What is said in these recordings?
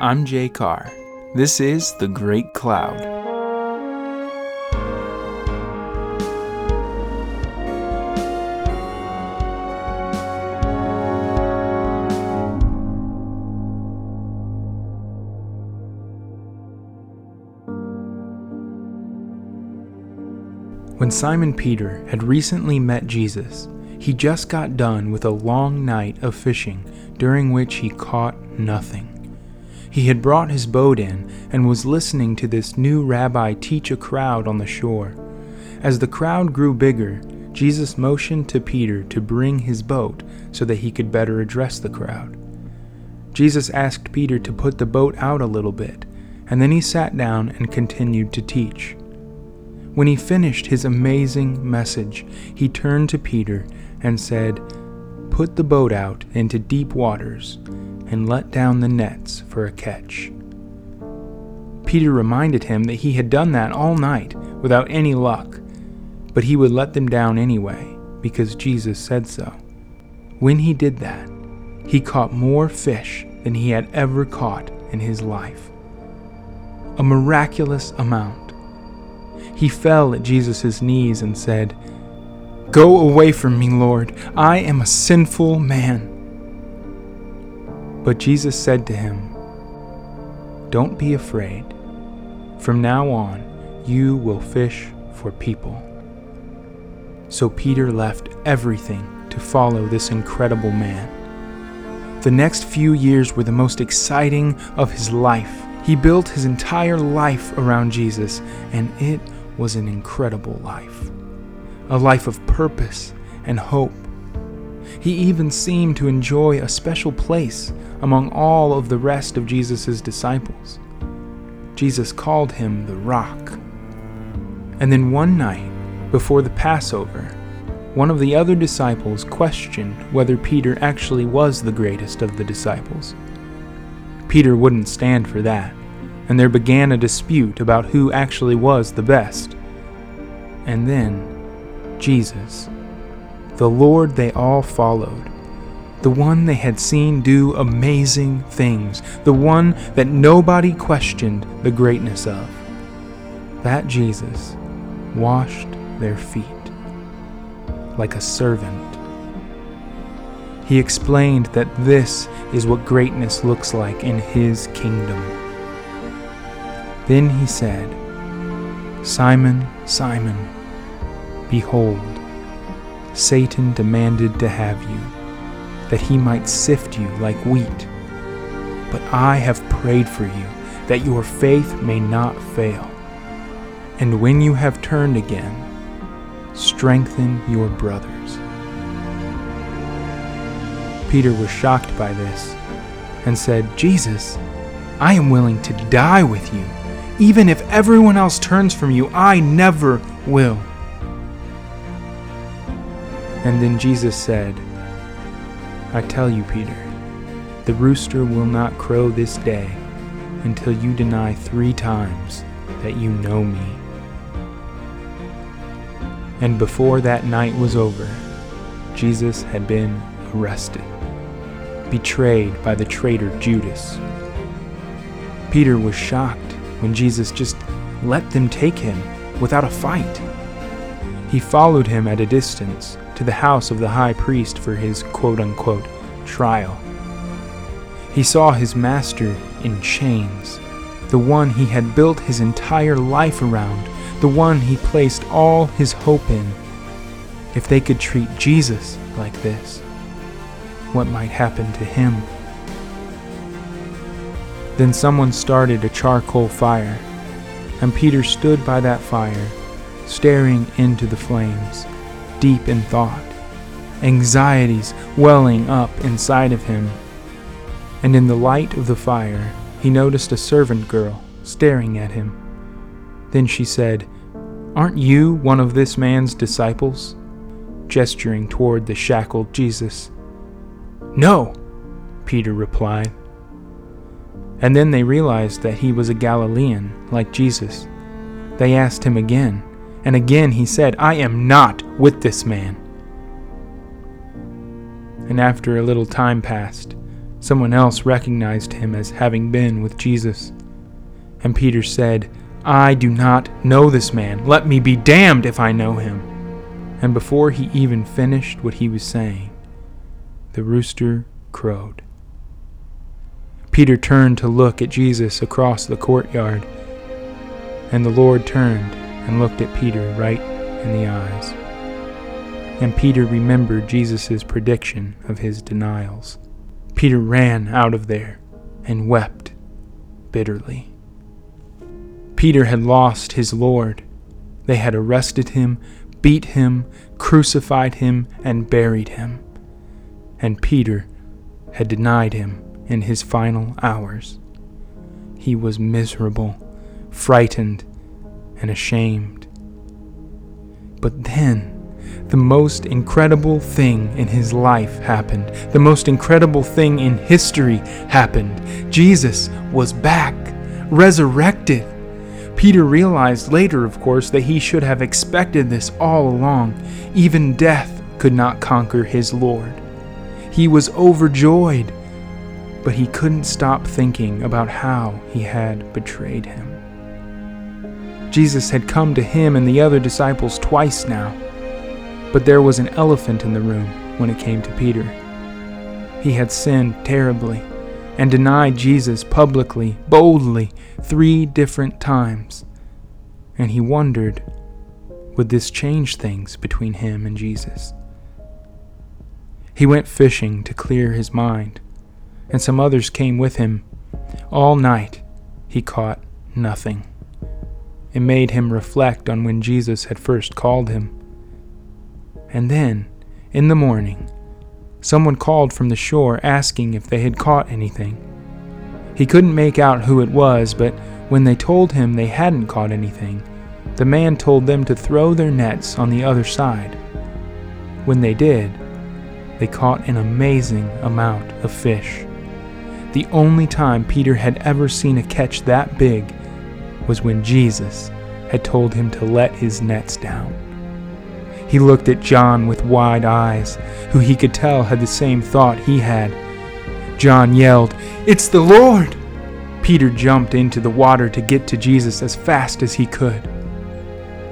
I'm Jay Carr. This is The Great Cloud. When Simon Peter had recently met Jesus, he just got done with a long night of fishing during which he caught nothing. He had brought his boat in and was listening to this new rabbi teach a crowd on the shore. As the crowd grew bigger, Jesus motioned to Peter to bring his boat so that he could better address the crowd. Jesus asked Peter to put the boat out a little bit, and then he sat down and continued to teach. When he finished his amazing message, he turned to Peter and said, Put the boat out into deep waters and let down the nets for a catch. Peter reminded him that he had done that all night without any luck, but he would let them down anyway because Jesus said so. When he did that, he caught more fish than he had ever caught in his life. A miraculous amount. He fell at Jesus' knees and said, Go away from me, Lord. I am a sinful man. But Jesus said to him, Don't be afraid. From now on, you will fish for people. So Peter left everything to follow this incredible man. The next few years were the most exciting of his life. He built his entire life around Jesus, and it was an incredible life. A life of purpose and hope. He even seemed to enjoy a special place among all of the rest of Jesus' disciples. Jesus called him the Rock. And then one night, before the Passover, one of the other disciples questioned whether Peter actually was the greatest of the disciples. Peter wouldn't stand for that, and there began a dispute about who actually was the best. And then, Jesus, the Lord they all followed, the one they had seen do amazing things, the one that nobody questioned the greatness of. That Jesus washed their feet like a servant. He explained that this is what greatness looks like in His kingdom. Then he said, Simon, Simon, behold, Satan demanded to have you that he might sift you like wheat. But I have prayed for you, that your faith may not fail. And when you have turned again, strengthen your brothers. Peter was shocked by this and said, Jesus, I am willing to die with you. Even if everyone else turns from you, I never will. And then Jesus said, I tell you, Peter, the rooster will not crow this day until you deny three times that you know me. And before that night was over, Jesus had been arrested, betrayed by the traitor Judas. Peter was shocked when Jesus just let them take him without a fight. He followed him at a distance to the house of the high priest for his quote unquote trial. He saw his master in chains, the one he had built his entire life around, the one he placed all his hope in. If they could treat Jesus like this, what might happen to him? Then someone started a charcoal fire, and Peter stood by that fire, staring into the flames deep in thought, anxieties welling up inside of him. And in the light of the fire, he noticed a servant girl staring at him. Then she said, Aren't you one of this man's disciples? gesturing toward the shackled Jesus. No, Peter replied. And then they realized that he was a Galilean, like Jesus. They asked him again, and again he said, I am not with this man. And after a little time passed, Someone else recognized him as having been with Jesus. And Peter said, I do not know this man. Let me be damned if I know him. And before he even finished what he was saying, the rooster crowed. Peter turned to look at Jesus across the courtyard, and the Lord turned and looked at Peter right in the eyes. And Peter remembered Jesus' prediction of his denials. Peter ran out of there and wept bitterly. Peter had lost his Lord. They had arrested him, beat him, crucified him, and buried him. And Peter had denied him in his final hours. He was miserable, frightened, and ashamed. But then, the most incredible thing in his life happened. The most incredible thing in history happened. Jesus was back, resurrected. Peter realized later, of course, that he should have expected this all along. Even death could not conquer his Lord. He was overjoyed, but he couldn't stop thinking about how he had betrayed him. Jesus had come to him and the other disciples twice now. But there was an elephant in the room when it came to Peter. He had sinned terribly and denied Jesus publicly, boldly, three different times. And he wondered would this change things between him and Jesus? He went fishing to clear his mind, and some others came with him. All night he caught nothing. It made him reflect on when Jesus had first called him. And then, in the morning, someone called from the shore asking if they had caught anything. He couldn't make out who it was, but when they told him they hadn't caught anything, the man told them to throw their nets on the other side. When they did, they caught an amazing amount of fish. The only time Peter had ever seen a catch that big was when Jesus had told him to let his nets down. He looked at John with wide eyes, who he could tell had the same thought he had. John yelled, It's the Lord! Peter jumped into the water to get to Jesus as fast as he could.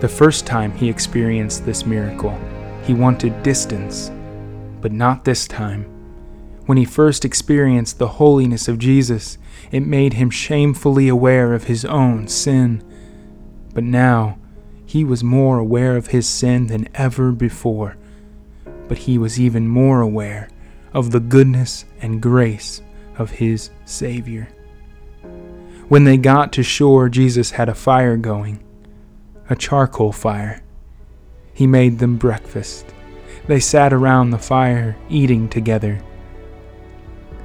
The first time he experienced this miracle, he wanted distance, but not this time. When he first experienced the holiness of Jesus, it made him shamefully aware of his own sin. But now, he was more aware of his sin than ever before, but he was even more aware of the goodness and grace of his Savior. When they got to shore, Jesus had a fire going, a charcoal fire. He made them breakfast. They sat around the fire, eating together.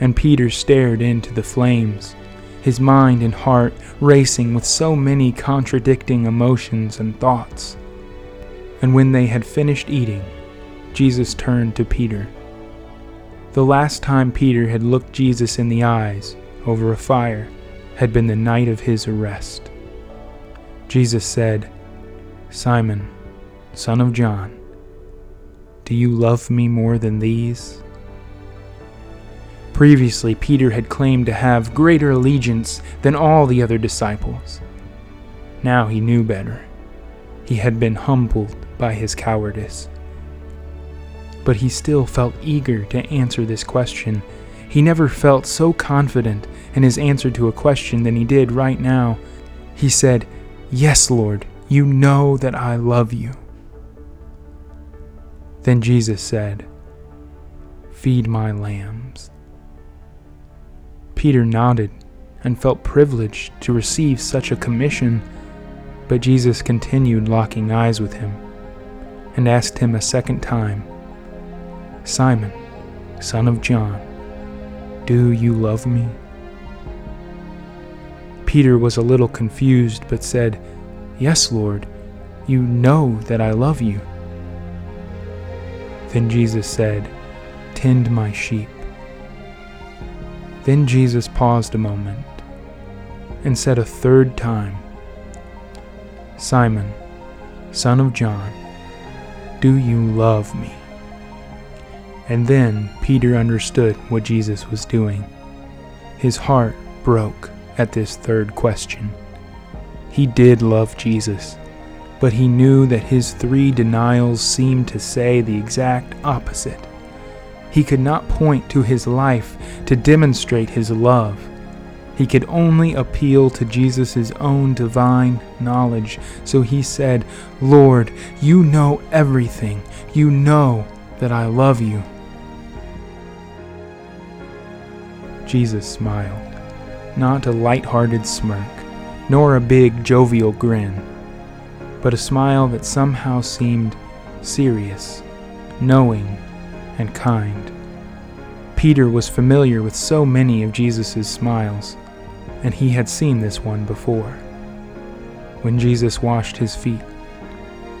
And Peter stared into the flames his mind and heart racing with so many contradicting emotions and thoughts. And when they had finished eating, Jesus turned to Peter. The last time Peter had looked Jesus in the eyes over a fire had been the night of his arrest. Jesus said, Simon, son of John, do you love me more than these? Previously, Peter had claimed to have greater allegiance than all the other disciples. Now he knew better. He had been humbled by his cowardice. But he still felt eager to answer this question. He never felt so confident in his answer to a question than he did right now. He said, Yes, Lord, you know that I love you. Then Jesus said, Feed my lambs. Peter nodded and felt privileged to receive such a commission, but Jesus continued locking eyes with him and asked him a second time, Simon, son of John, do you love me? Peter was a little confused, but said, Yes, Lord, you know that I love you. Then Jesus said, Tend my sheep. Then Jesus paused a moment and said a third time, Simon, son of John, do you love me? And then Peter understood what Jesus was doing. His heart broke at this third question. He did love Jesus, but he knew that his three denials seemed to say the exact opposite. He could not point to his life to demonstrate his love. He could only appeal to Jesus' own divine knowledge. So he said, Lord, you know everything. You know that I love you. Jesus smiled, not a light-hearted smirk, nor a big jovial grin, but a smile that somehow seemed serious, knowing, and kind. Peter was familiar with so many of Jesus' smiles, and he had seen this one before. When Jesus washed his feet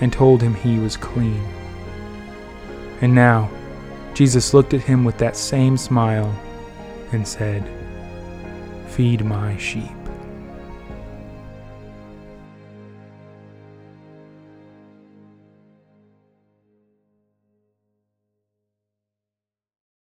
and told him he was clean. And now, Jesus looked at him with that same smile and said, Feed my sheep.